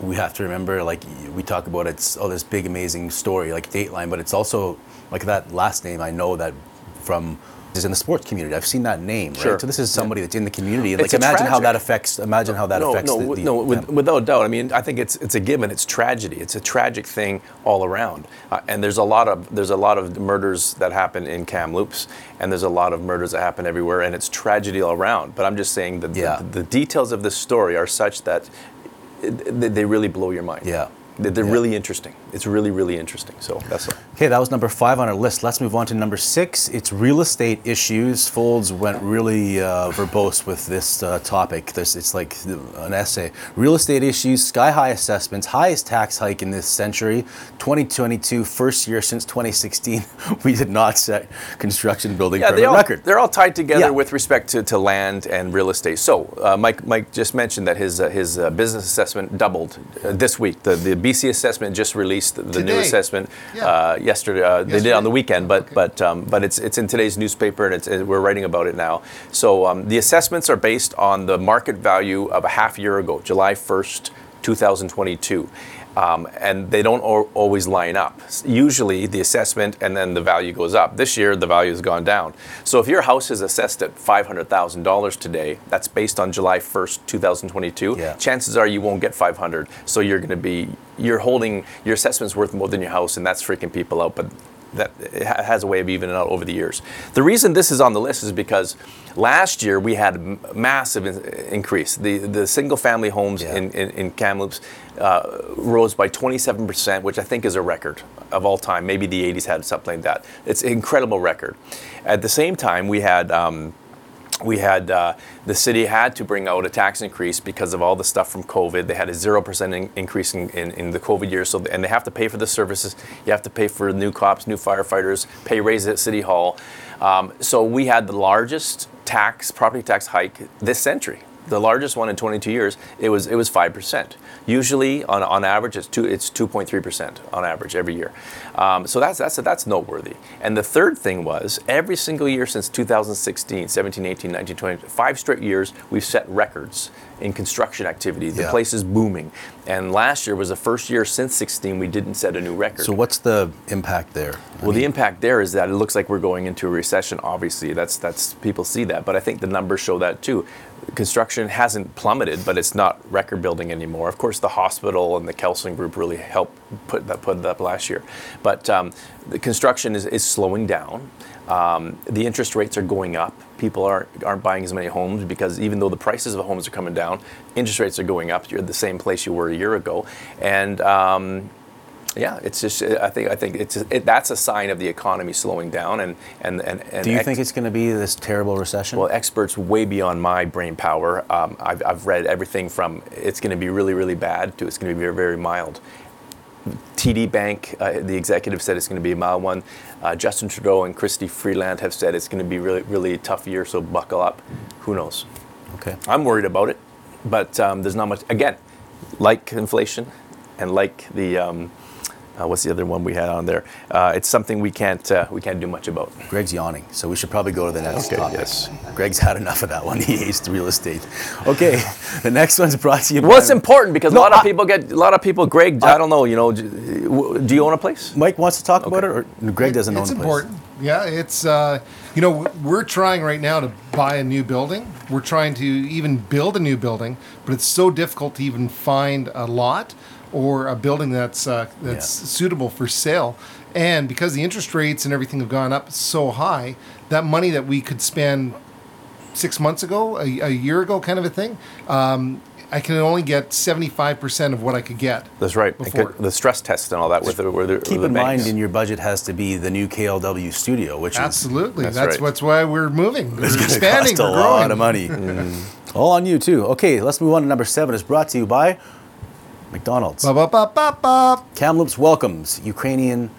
we have to remember like we talk about it's oh this big amazing story like Dateline, but it's also like that last name I know that from is in the sports community. I've seen that name, Sure. right? So this is somebody that's in the community. Like It's a imagine how that affects. Imagine how that no, affects. no, the, the, no, with, yeah. without doubt. I mean, I think it's it's a given. It's tragedy. It's a tragic thing all around. Uh, and there's a lot of there's a lot of murders that happen in Kamloops, and there's a lot of murders that happen everywhere, and it's tragedy all around. But I'm just saying that Yeah. the, the details of this story are such that they- they really blow your mind. Yeah. They're, they're really interesting. It's really, really interesting. So that's all. Okay, that was number five on our list. Let's move on to number six. It's real estate issues. Foulds went really uh, verbose with this uh, topic. There's, it's like an essay. Real estate issues, sky high assessments, highest tax hike in this century. 2022, first year since 2016, *laughs* we did not set construction building Yeah, permit they all, record. they're all tied together Yeah. with respect to, to land and real estate. So, uh, Mike, Mike just mentioned that his uh, his uh, business assessment doubled uh, this week. The, the BC assessment just released the, the new assessment Yeah. uh, yesterday. Uh, They did on the weekend, but Okay. but um, but it's it's in today's newspaper and it's, we're writing about it now. So um, the assessments are based on the market value of a half year ago, July 1st, 2022. Um, and they don't al- always line up. Usually, the assessment and then the value goes up. This year, the value has gone down. So, if your house is assessed at $500,000 today, that's based on July 1st, 2022. Yeah. Chances are you won't get 500. So, you're going to be you're holding your assessment's worth more than your house, and that's freaking people out. But that has a way of evening out over the years. The reason this is on the list is because last year we had a massive increase. The the single family homes Yeah. in, in, in Kamloops uh, rose by 27%, which I think is a record of all time. Maybe the 80s had something like that. It's an incredible record. At the same time, we had. Um, we had uh, the city had to bring out a tax increase because of all the stuff from COVID. They had a zero percent in, increase in, in, in the COVID year, so and they have to pay for the services. You have to pay for new cops, new firefighters, pay raises at City Hall. Um, so we had the largest tax property tax hike this century, the largest one in 22 years. It was it was five percent. Usually, on, on average, it's two it's 2.3 percent on average every year. Um, so that's that's that's noteworthy. And the third thing was every single year since 2016, 17, 18, 19, 20, five straight years, we've set records in construction activity. The Yeah. place is booming. And last year was the first year since 16 we didn't set a new record. so, what's the impact there? I Well, the impact there is that it looks like we're going into a recession. Obviously, that's that's people see that, but I think the numbers show that too. Construction hasn't plummeted, but it's not record building anymore. Of course, the hospital and the Kelson Group really helped put that put it up last year, but um, the construction is, is slowing down. Um, the interest rates are going up. People aren't aren't buying as many homes because even though the prices of homes are coming down, interest rates are going up. You're at the same place you were a year ago, and um, yeah, it's just I think I think it's it, that's a sign of the economy slowing down and and and. and do you ex- think it's going to be this terrible recession? well, experts way beyond my brain power. Um, I've, I've read everything from it's going to be really, really bad to it's going to be very, very mild. TD Bank, uh, the executive said it's going to be a mild one. Uh, Justin Trudeau and Chrystia Freeland have said it's going to be really, really tough year. So buckle up. Who knows? okay. I'm worried about it, but um, there's not much. Again, like inflation, and like the um, uh, what's the other one we had on there? Uh, it's something we can't uh, we can't do much about. Greg's yawning, so we should probably go to the next Okay, topic. yes. Greg's had enough of that one. *laughs* He hates real estate. Okay, *laughs* the next one's brought to you Well, it's important because No, a lot of I- people get a lot of people. Greg, I, don't know. You know, do do you own a place? Mike wants to talk about it, or Greg doesn't it's own a place? important. Yeah, it's uh, you know we're trying right now to buy a new building. We're trying to even build a new building, but it's so difficult to even find a lot or a building that's uh, that's Yeah. suitable for sale. And because the interest rates and everything have gone up so high, that money that we could spend six months ago, a, a year ago, kind of a thing, um, I can only get seventy five percent of what I could get. That's right. Before. The stress test and all that with the, with the, Keep with in the mind, banks. in your budget has to be the new KTW studio, which Absolutely, That's that's, right. what's why we're moving. We're is going to expanding. cost a we're growing. lot of money. All on you too. Okay, let's move on to number seven. It's brought to you by McDonald's. Ba, ba, ba, ba, ba. Kamloops welcomes Ukrainian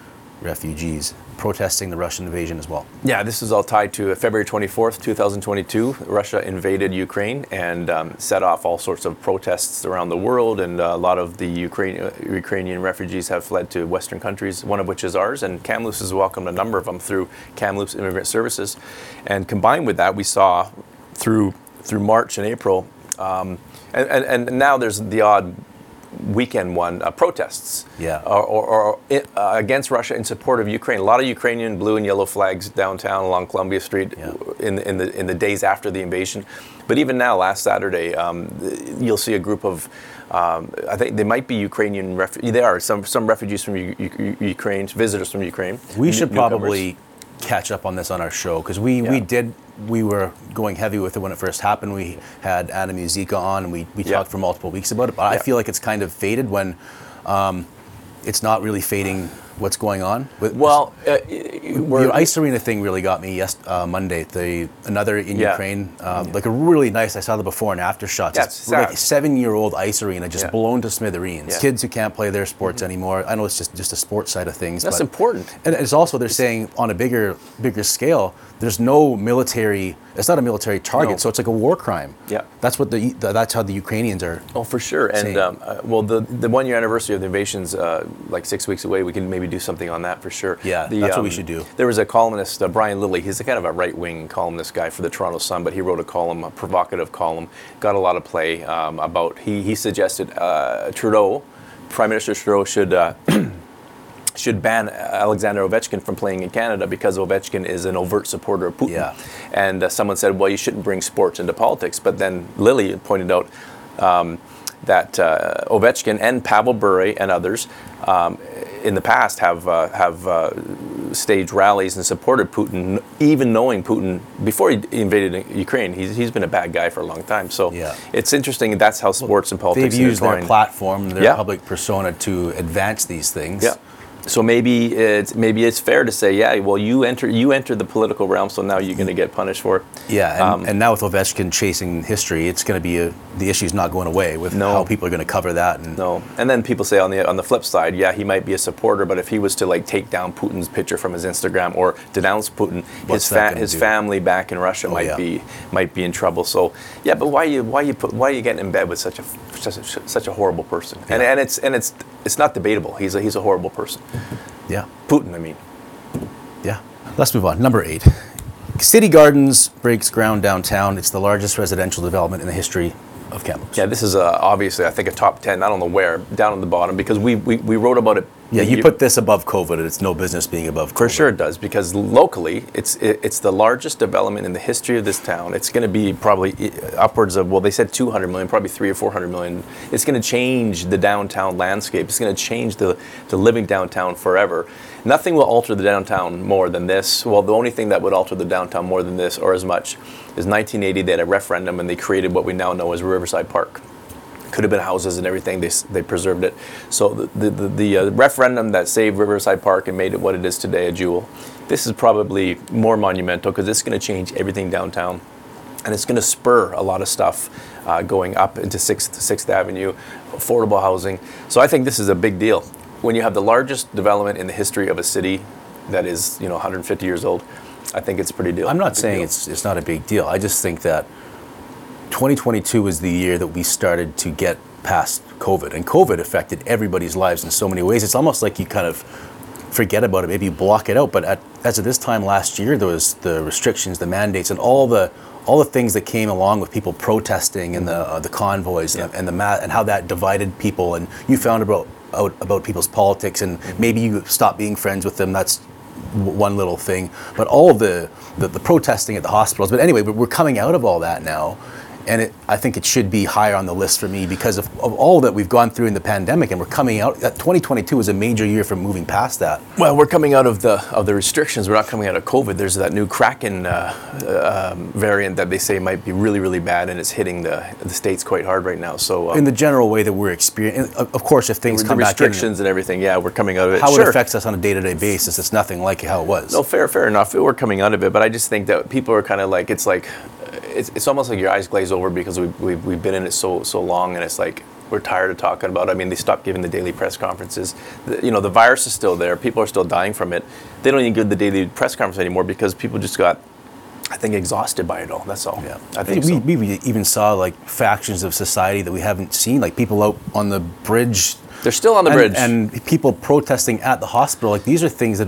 refugees protesting the Russian invasion as well. Yeah, this is all tied to February 24th, 2022. Russia invaded Ukraine and um, set off all sorts of protests around the world, and uh, a lot of the Ukraine, uh, Ukrainian refugees have fled to Western countries, one of which is ours, and Kamloops has welcomed a number of them through Kamloops Immigrant Services. And combined with that, we saw through through March and April, um, and, and, and now there's the odd weekend one uh, protests Yeah. or, or, or uh, against Russia in support of Ukraine. A lot of Ukrainian blue and yellow flags downtown along Columbia Street Yeah. in, in, the, in the days after the invasion. But even now, last Saturday, um, you'll see a group of, um, I think they might be Ukrainian, refu- they are some, some refugees from U- U- Ukraine, visitors from Ukraine. We should probably catch up on this on our show because we, we did we were going heavy with it when it first happened. We had Anna Musica on and we, we Yeah. talked for multiple weeks about it. But I feel like it's kind of faded when um, it's not really fading what's going on. With, Well, uh, the ice arena thing really got me. Yes, uh, Monday. The another in Yeah. Ukraine, um, like a really nice. I saw the before and after shots. Yeah, It's like seven-year-old ice arena just Yeah. blown to smithereens. Yeah. Mm-hmm. Kids who can't play their sports anymore. I know it's just just a sports side of things. That's but- important. And it's also they're saying on a bigger bigger scale. There's no military. It's not a military target, No. so it's like a war crime. Yeah. That's what the that's how the Ukrainians are. Oh, for sure. And um, uh, well, the the one year anniversary of the invasion's uh, like six weeks away. We can maybe do something on that for sure. Yeah, The, that's what we should do. There was a columnist, uh, Brian Lilley. He's a kind of a right wing columnist guy for the Toronto Sun, but he wrote a column, a provocative column, got a lot of play um, about. He he suggested uh, Trudeau, Prime Minister Trudeau should. Uh, *clears throat* should ban Alexander Ovechkin from playing in Canada because Ovechkin is an overt supporter of Putin. Yeah. And uh, someone said, well, you shouldn't bring sports into politics. But then Lilley pointed out um, that uh, Ovechkin and Pavel Bure and others um, in the past have uh, have uh, staged rallies and supported Putin, even knowing Putin before he invaded Ukraine. He's, he's been a bad guy for a long time. So Yeah. it's interesting. That's how sports and politics They've used their platform, their Yeah. public persona to advance these things. Yeah. So maybe it's maybe it's fair to say, yeah, well, you enter you enter the political realm, so now you're going to get punished for it. Yeah, and, Um, and now with Ovechkin chasing history, it's going to be a, the issue's not going away with No. how people are going to cover that. And No, and then people say on the on the flip side, yeah, he might be a supporter, but if he was to like take down Putin's picture from his Instagram or denounce Putin, What's his fa- his do? family back in Russia Oh, might yeah. be might be in trouble. So yeah, but why you why you put why you getting in bed with such a such a, such a horrible person? And Yeah. and it's and it's it's not debatable. He's a he's a horrible person. Yeah, Putin, I mean. yeah. Let's move on. Number eight. City Gardens breaks ground downtown. It's the largest residential development in the history of. Yeah, this is uh, obviously I think a top ten. I don't know where down on the bottom because we we, we wrote about it. Yeah, you You- put this above COVID, and it's no business being above COVID. For sure it does because locally it's it, it's the largest development in the history of this town. It's going to be probably upwards of well they said 200 million, probably 3 or 400 million. It's going to change the downtown landscape. It's going to change the the living downtown forever. Nothing will alter the downtown more than this. Well, the only thing that would alter the downtown more than this or as much is 1980 they had a referendum and they created what we now know as Riverside Park could have been houses and everything. They, they preserved it. So the the, the, the uh, referendum that saved Riverside Park and made it what it is today, a jewel. This is probably more monumental because it's going to change everything downtown, and it's going to spur a lot of stuff uh, going up into Sixth Sixth Avenue, affordable housing. So I think this is a big deal. When you have the largest development in the history of a city that is you know 150 years old, I think it's a pretty deal. I'm not saying deal. it's it's not a big deal. I just think that 2022 was the year that we started to get past COVID, and COVID affected everybody's lives in so many ways. It's almost like you kind of forget about it, maybe block it out. But at, as of this time last year, there was the restrictions, the mandates, and all the all the things that came along with people protesting and the uh, the convoys and, and the ma- and how that divided people. And you found about out about people's politics, and maybe you stopped being friends with them. That's one little thing, but all the, the the protesting at the hospitals. But anyway, but we're coming out of all that now, and it, I think it should be higher on the list for me because of, of all that we've gone through in the pandemic, and we're coming out. That 2022 is a major year for moving past that. Well, we're coming out of the of the restrictions. We're not coming out of COVID. There's that new Kraken uh, um, variant that they say might be really, really bad, and it's hitting the the states quite hard right now. So, um, In the general way that we're experiencing, of course, if things come back restrictions and everything, yeah, we're coming out of it. how sure. it affects us on a day-to-day basis, it's nothing like how it was. No, fair, fair enough. We're coming out of it, but I just think that people are kind of like it's like it's, it's almost like your eyes glaze over because we we've, we've been in it so so long, and it's like we're tired of talking about. it. I mean, they stopped giving the daily press conferences. The, you know, the virus is still there. People are still dying from it. They don't even give the daily press conference anymore because people just got, I think, exhausted by it all. That's all. Yeah, I think we, so. we we even saw like factions of society that we haven't seen, like people out on the bridge. They're still on the and, bridge. and people protesting at the hospital. Like these are things that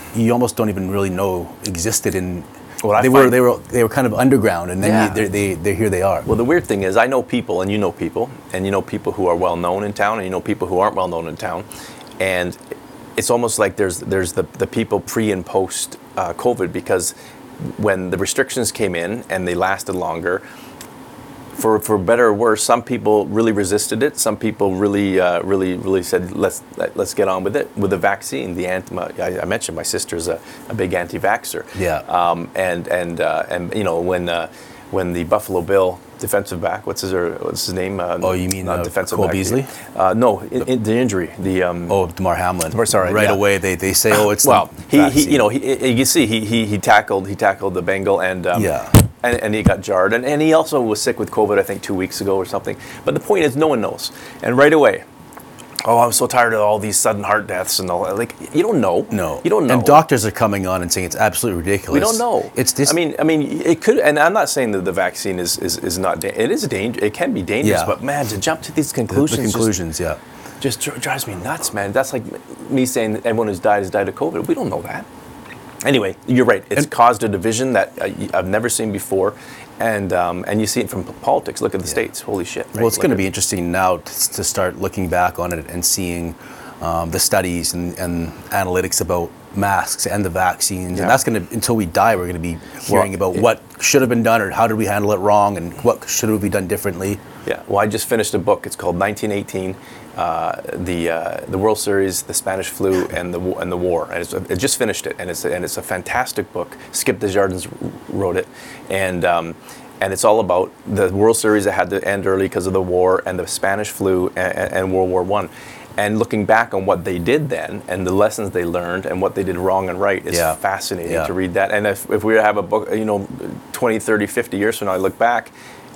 *clears throat* you almost don't even really know existed in. I they were they were they were kind of underground, and then Yeah. you, they're, they they here they are. Well, the weird thing is, I know people, and you know people, and you know people who are well known in town, and you know people who aren't well known in town, and it's almost like there's there's the the people pre and post uh, COVID because when the restrictions came in and they lasted longer. For, for better or worse, some people really resisted it. Some people really, uh, really, really said, "Let's let, let's get on with it." With the vaccine, the anti- I, I mentioned my sister's a, a big anti-vaxxer. Yeah. Um, and and uh, and you know when uh, when the Buffalo Bill defensive back. What's his what's his name? Uh, Oh, you mean, uh, defensive Cole back. Beasley? Uh, no, in, in the injury. The um, Oh, Damar Hamlin. Demar- sorry, Right yeah. away, they, they say, oh, it's *laughs* well, he, he you know he, he- you see he, he he tackled he tackled the Bengal and um, Yeah. And, and he got jarred and, and he also was sick with COVID I think two weeks ago or something. But the point is no one knows and right away. Oh, I'm so tired of all these sudden heart deaths and all. that. Like you don't know. No, you don't know. And doctors are coming on and saying it's absolutely ridiculous. We don't know. It's this. I mean, I mean, it could, and I'm not saying that the vaccine is is, is not. Da- it is a danger. It can be dangerous, Yeah. but man, to jump to these the, conclusions, the just- conclusions. yeah. just, dri- drives me nuts, man. That's like me saying that everyone who's died has died of COVID. We don't know that. Anyway, you're right. It's And- caused a division that uh, I've never seen before, and um, and you see it from politics. Look at the states. Holy shit. Well, it's going to be interesting now to, to start looking back on it and seeing um, the studies and, and analytics about masks and the vaccines. Yeah. And that's going to, until we die, we're going to be hearing Well, about it- what should have been done or how did we handle it wrong and what should have we done differently. Yeah. Well, I just finished a book. It's called 1918, uh, the uh, the World Series, the Spanish flu, and the and the war. And it's, I just finished it, and it's and it's a fantastic book. Skip Desjardin wrote it, and. Um, and it's all about the World Series that had to end early because of the war, and the Spanish flu, and, and World War One, and looking back on what they did then, and the lessons they learned, and what they did wrong and right is Yeah. fascinating Yeah. to read that. And if, if we have a book, you know, 20, 30, 50 years from now, I look back,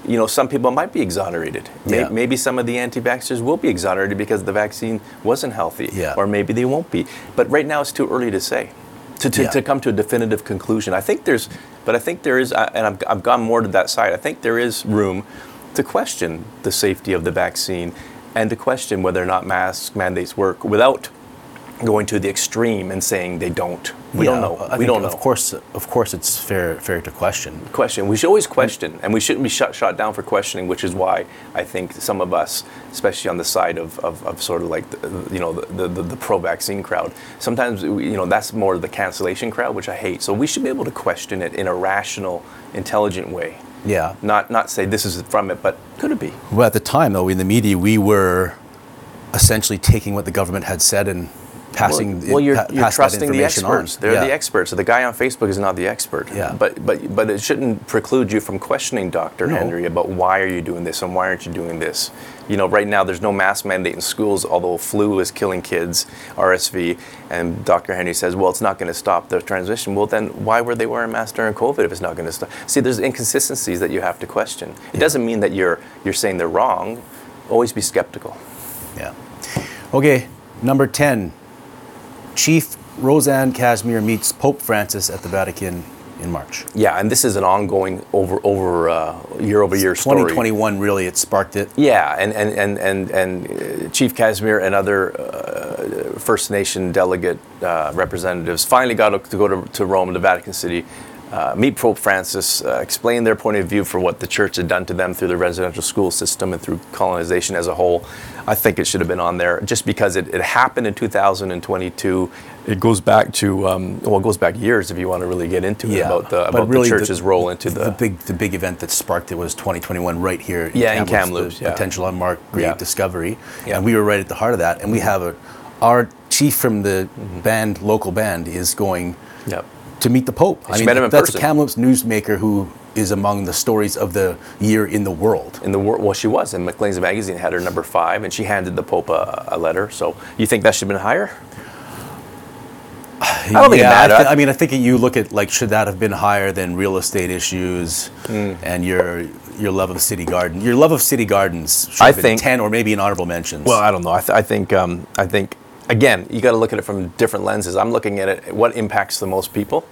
you know, some people might be exonerated. Yeah. Maybe some of the anti-vaxxers will be exonerated because the vaccine wasn't healthy, Yeah. or maybe they won't be. But right now, it's too early to say, to, to, Yeah. to come to a definitive conclusion. I think there's, but I think there is, and I've, I've gone more to that side. I think there is room to question the safety of the vaccine and to question whether or not mask mandates work without going to the extreme and saying they don't. We don't know. I we don't know. Of course, of course, it's fair fair to question. question. We should always mm. question, and we shouldn't be shut, shot down for questioning, which is why I think some of us, especially on the side of, of, of sort of like, the, you know, the, the, the pro-vaccine crowd, sometimes, we- you know, that's more the cancellation crowd, which I hate. So we should be able to question it in a rational, intelligent way. Yeah. Not, not say this is from it, but could it be? Well, at the time, though, in the media, we were essentially taking what the government had said and passing, well, well, you're, pa- you're trusting the information on. experts. They're Yeah. the experts. So the guy on Facebook is not the expert. Yeah. But but but it shouldn't preclude you from questioning Dr. No. Henry about why are you doing this and why aren't you doing this. You know, right now there's no mask mandate in schools, although flu is killing kids, RSV, and Dr. Henry says, well, it's not going to stop the transmission. Well, then why were they wearing masks during COVID if it's not going to stop? See, there's inconsistencies that you have to question. It doesn't mean that you're you're saying they're wrong. Always be skeptical. Yeah. Okay, number 10. Chief Rosanne Casimir meets Pope Francis at the Vatican in March. Yeah, and this is an ongoing over over uh, year over year story. 2021, really, it sparked it. Yeah, and and and and, and uh, Chief Casimir and other uh, First Nation delegate uh, representatives finally got to go to, to Rome, to Vatican City, uh, meet Pope Francis, uh, explain their point of view for what the church had done to them through the residential school system and through colonization as a whole. I think it should have been on there just because it, it happened in 2022. It goes back to um, well, it goes back years if you want to really get into it about the about really the church's role into the, the, big the big event that sparked it was 2021 right here Yeah, in the Kamloops, yeah. potential unmarked grave Yeah. discovery Yeah. and we were right at the heart of that and we have a our chief from the Mm-hmm. band local band is going Yep. To meet the pope She met him in that's person. a Kamloops newsmaker who is among the stories of the year in the world in the world. Well, she was, and Maclean's magazine had her number five, and she handed the Pope a, a letter. So you think that should have been higher? I don't think it yeah, mattered. I, thi- I mean, I think you look at like should that have been higher than real estate issues Hmm. and your your love of city garden, your love of city gardens. Should I think- ten or maybe an honorable mentions. Well, I don't know. I, th- I think um, I think again, you got to look at it from different lenses. I'm looking at it. What impacts the most people?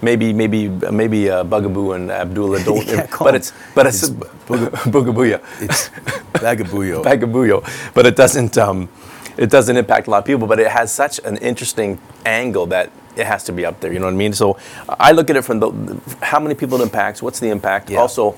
Maybe maybe maybe uh, Bugaboo and Abdullah don't. *laughs* call but it's but it's, it's Bugabooya. it's Bagabuyo. *laughs* Bagabuyo, but it doesn't um, it doesn't impact a lot of people. But it has such an interesting angle that it has to be up there. You know what I mean? So I look at it from the how many people it impacts, what's the impact, Yeah. also.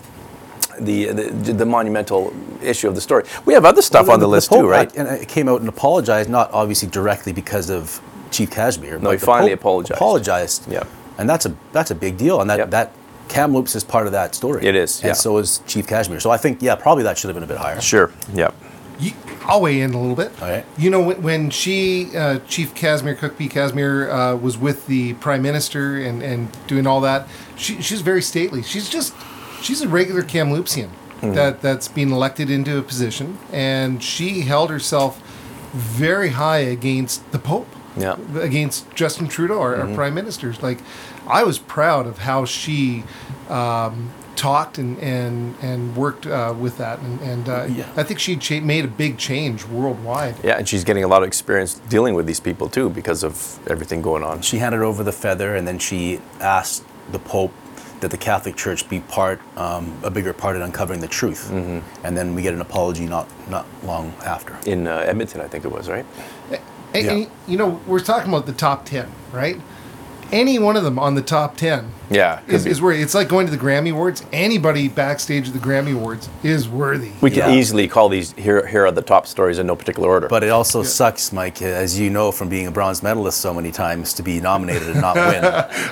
The, the the monumental issue of the story. We have other stuff Well, on the, list Pope too, right? And it came out and apologized, not obviously directly because of Chief Casimir. No, he the finally Pope apologized. Apologized. Yep. And that's a that's a big deal, and that Yep. that Kamloops is part of that story. It is, and yeah. so is Chief Casimir. So I think, yeah, probably that should have been a bit higher. Sure. Yep. You, I'll weigh in a little bit. All right. You know, when, when she, uh, Chief Casimir, Kúkpi7 Casimir, uh, was with the Prime Minister and, and doing all that, she, she's very stately. She's just, she's a regular Kamloopsian. that that's been elected into a position, and she held herself very high against the Pope, Yeah. against Justin Trudeau, our, our prime minister. Like, I was proud of how she. Um, talked and and and worked uh, with that and, and uh, Yeah. I think she cha- made a big change worldwide. Yeah, and she's getting a lot of experience dealing with these people too because of everything going on. She handed over the feather, and then she asked the Pope that the Catholic Church be part, um, a bigger part in uncovering the truth. And then we get an apology not not long after. In uh, Edmonton, I think it was, right? And, Yeah. and, you know, we're talking about the top 10, right? Any one of them on the top 10 Yeah. is, be. is where it's like going to the Grammy Awards. Anybody backstage at the Grammy Awards is worthy. we can Yeah. easily call these here. Here are the top stories in no particular order. But it also sucks, Mike, as you know from being a bronze medalist so many times, to be nominated and not win.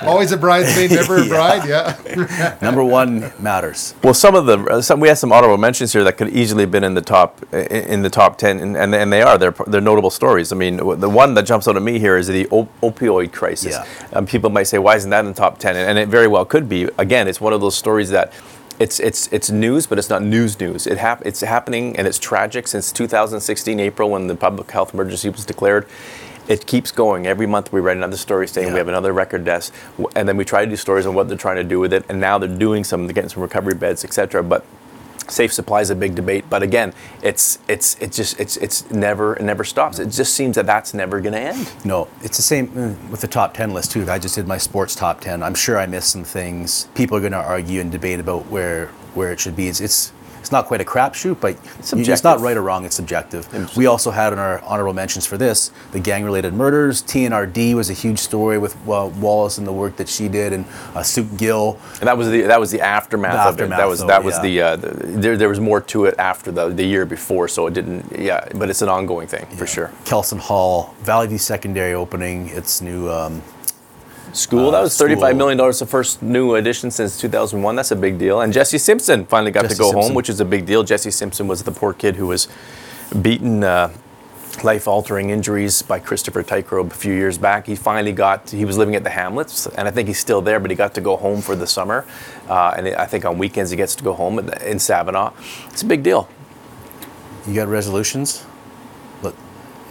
*laughs* Always a bridesmaid, never a *laughs* bride. Yeah. *laughs* Number one matters. Well, some of the uh, some we have some honorable mentions here that could easily have been in the top in the top ten, and and, and they are they're they're notable stories. I mean, the one that jumps out at me here is the op- opioid crisis. Yeah. Um, people might say, why isn't that in the top ten? And, and it very well could be. Again, it's one of those stories that. It's, it's, it's news, but it's not news news. It hap- it's happening and it's tragic since 2016 April when the public health emergency was declared. It keeps going. Every month we write another story saying Yeah. we have another record death, and then we try to do stories on what they're trying to do with it. And now they're doing some, they're getting some recovery beds, etc. But safe supply is a big debate. But again, it's it's it's just it's it's never it never stops. It just seems that that's never going to end. No, it's the same uh, with the top 10 list, too. I just did my sports top 10. I'm sure I missed some things. People are going to argue and debate about where, where it should be. It's, it's, it's not quite a crapshoot, but it's, it's not right or wrong, it's subjective. We also had in our honorable mentions for this the gang related murders. TNRD was a huge story with well, Wallace and the work that she did, and uh, Sukh Gill. And that was the that was the aftermath, The of it. That was that was yeah. the, uh, the there there was more to it after the the year before, so it didn't. Yeah, but it's an ongoing thing for sure. Kelson Hall, Valleyview Secondary opening its new um, School that Uh, was thirty-five school. million dollars, the first new edition since two thousand one. That's a big deal. And Jesse Simpson finally got Jesse to go home, which is a big deal. Jesse Simpson was the poor kid who was beaten. Uh, life-altering injuries by Christopher Teichrieb a few years back. He finally got. He was living at the Hamlets, and I think he's still there, but he got to go home for the summer. Uh, and I think on weekends he gets to go home in, in. It's a big deal. You got resolutions?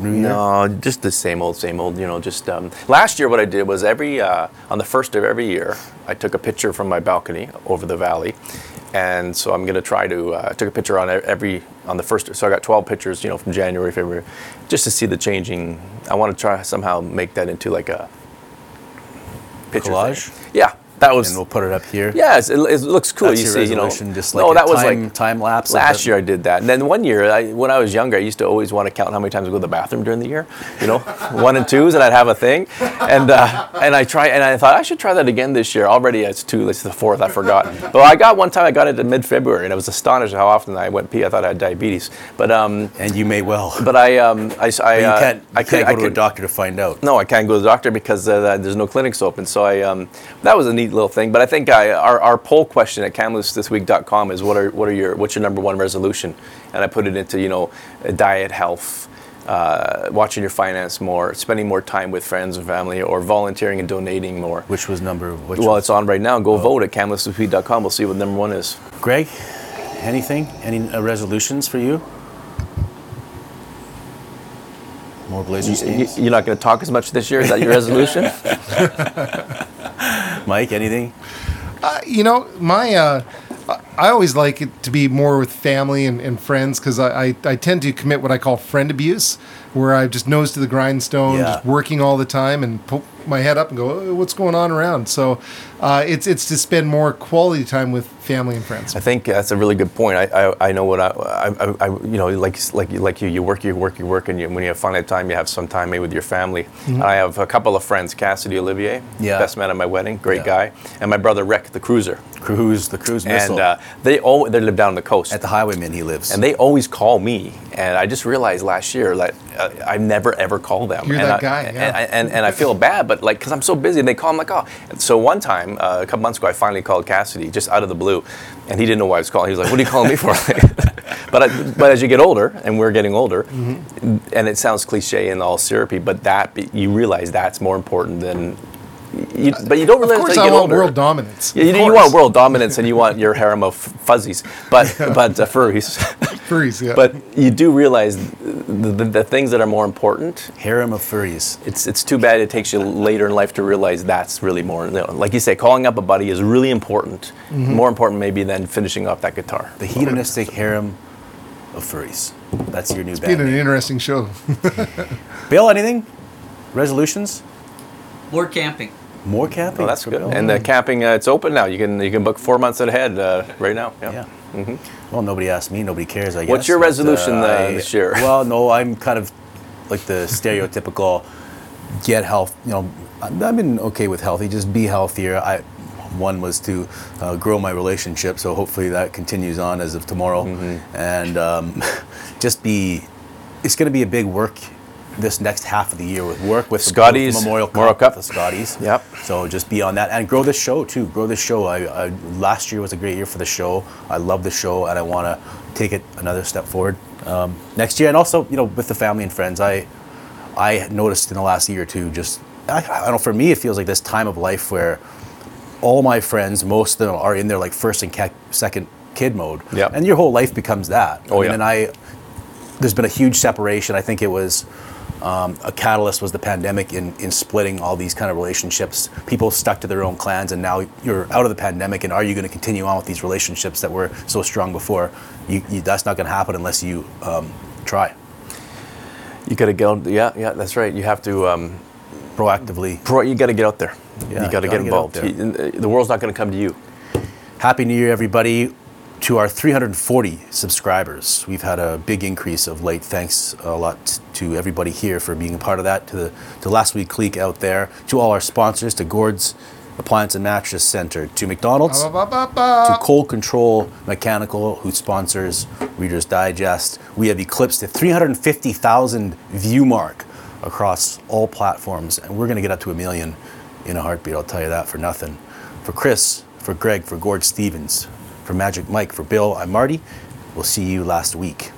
New? No, just the same old, same old. You know, just um, last year what I did was every uh, on the first of every year I took a picture from my balcony over the valley, and so I'm gonna try to uh, I took a picture on every on the first. So I got 12 pictures, you know, from January, February, just to see the changing. I want to try somehow make that into like a picture Collage? thing. Yeah, that was. And we'll put it up here. Yes, it, it looks cool. That's you see, you know. just like a that was time- like time lapse Last year I did that, and then one year, I, when I was younger, I used to always want to count how many times I go to the bathroom during the year. You know, *laughs* one and twos, and I'd have a thing, and uh, and I try, and I thought I should try that again this year. Already it's two, it's the fourth. I forgot. But I got one time. I got it in mid-February, and I was astonished at how often I went pee. I thought I had diabetes, but um, And you may well. but I um, I, I, uh, can't, I can't could- go I to a doctor to find out. no, I can't go to the doctor because uh, there's no clinics open. So I, um, that was a neat little thing. But I think I, our, our poll question at kamloops.thisweek.com is what are what are your what's your number one resolution? And I put it into you know uh, diet, health, uh, watching your finance more, spending more time with friends and family, or volunteering and donating more. Which was number? Which Well, was- it's on right now. Go vote at kamloopsthisweek.com. We'll see what number one is. Greg, anything? Any uh, resolutions for you? More Blazers You, games? you're not going to talk as much this year. Is that your resolution? *laughs* Mike, anything? Uh, you know, my uh, I- I always like it to be more with family and, and friends because I, I, I tend to commit what I call friend abuse, where I just nose to the grindstone, Yeah. just working all the time and poke my head up and go, oh, what's going on around? So uh, it's it's to spend more quality time with family and friends. I think that's a really good point. I, I, I know what I, I, I, you know, like like like you, you work, you work, you work, and you, when you have finally time, you have some time maybe with your family. I have a couple of friends, Cassidy Olivier, Yeah. best man at my wedding, great Yeah. guy, and my brother Rick, the cruiser, Cruise, the cruise missile. and uh, they all they live down the coast. At the Highwayman, he lives. and they always call me, and I just realized last year that uh, I never ever call them. You're and that I, guy, and, yeah. and, and I feel bad, but like because I'm so busy, and they call. I'm like, oh. And so one time, uh, a couple months ago, I finally called Cassidy just out of the blue, and he didn't know why I was calling. He was like, "What are you calling me for?" *laughs* but I, but as you get older, and we're getting older, Mm-hmm. and it sounds cliche and all syrupy, but that you realize that's more important than you, but you don't Of course, until I you get want older. world dominance. Yeah, you, you want world dominance and you want your harem of fuzzies, but *laughs* but uh, furries. Furries, yeah. But you do realize the, the, the things that are more important. Harem of furries. It's it's too bad it takes you later in life to realize that's really more. you know, like you say, calling up a buddy is really important. Mm-hmm. More important maybe than finishing off that guitar. The hedonistic harem of furries. That's your new Been band. an name. interesting show. *laughs* Bill, anything? Resolutions? More camping. More camping? Oh, that's good. Bill? And the camping, uh, it's open now. You can you can book four months ahead uh, right now. Yeah. Yeah. Well, nobody asked me. Nobody cares. I guess. What's your but, resolution, uh, I- this year? *laughs* Well, no, I'm kind of like the stereotypical get health. You know, I've I've been okay with healthy. Just be healthier. I one was to uh, grow my relationship, so hopefully that continues on as of tomorrow, Mm-hmm. and um, *laughs* just be. It's going to be a big work this next half of the year with work with the- Scotties, Memorial Cup, Cup. the Scotties. Yep. So just be on that and grow this show too. Grow this show. I, I last year was a great year for the show. I love the show and I want to take it another step forward um, next year. And also, you know, with the family and friends, I I noticed in the last year or two, just I, I don't know. For me, it feels like this time of life where all my friends, most of them are in their like first and ca- second kid mode. Yep. And your whole life becomes that. Oh, yeah. And I, there's been a huge separation. I think it was um, a catalyst was the pandemic in, in splitting all these kind of relationships. People stuck to their own clans, and now you're out of the pandemic. And are you going to continue on with these relationships that were so strong before? You, you, that's not going to happen unless you um, try You got to get. out- Yeah, yeah, that's right. You have to. Um, proactively. pro, you got to get out there. Yeah, you got to get get involved. uh, the world's not going to come to you. Happy New Year, everybody. To our 340 subscribers, we've had a big increase of late. Thanks a lot to everybody here for being a part of that. To the to Last Week Clique out there, to all our sponsors, to Gord's Appliance and Mattress Center, to McDonald's, Ba, ba, ba, to Cold Control Mechanical, who sponsors Reader's Digest. We have eclipsed the 350,000 view mark across all platforms, and we're going to get up to a million in a heartbeat. I'll tell you that for nothing. For Chris, for Greg, for Gord Stevens, for Magic Mike, for Bill, I'm Marty. We'll see you last week.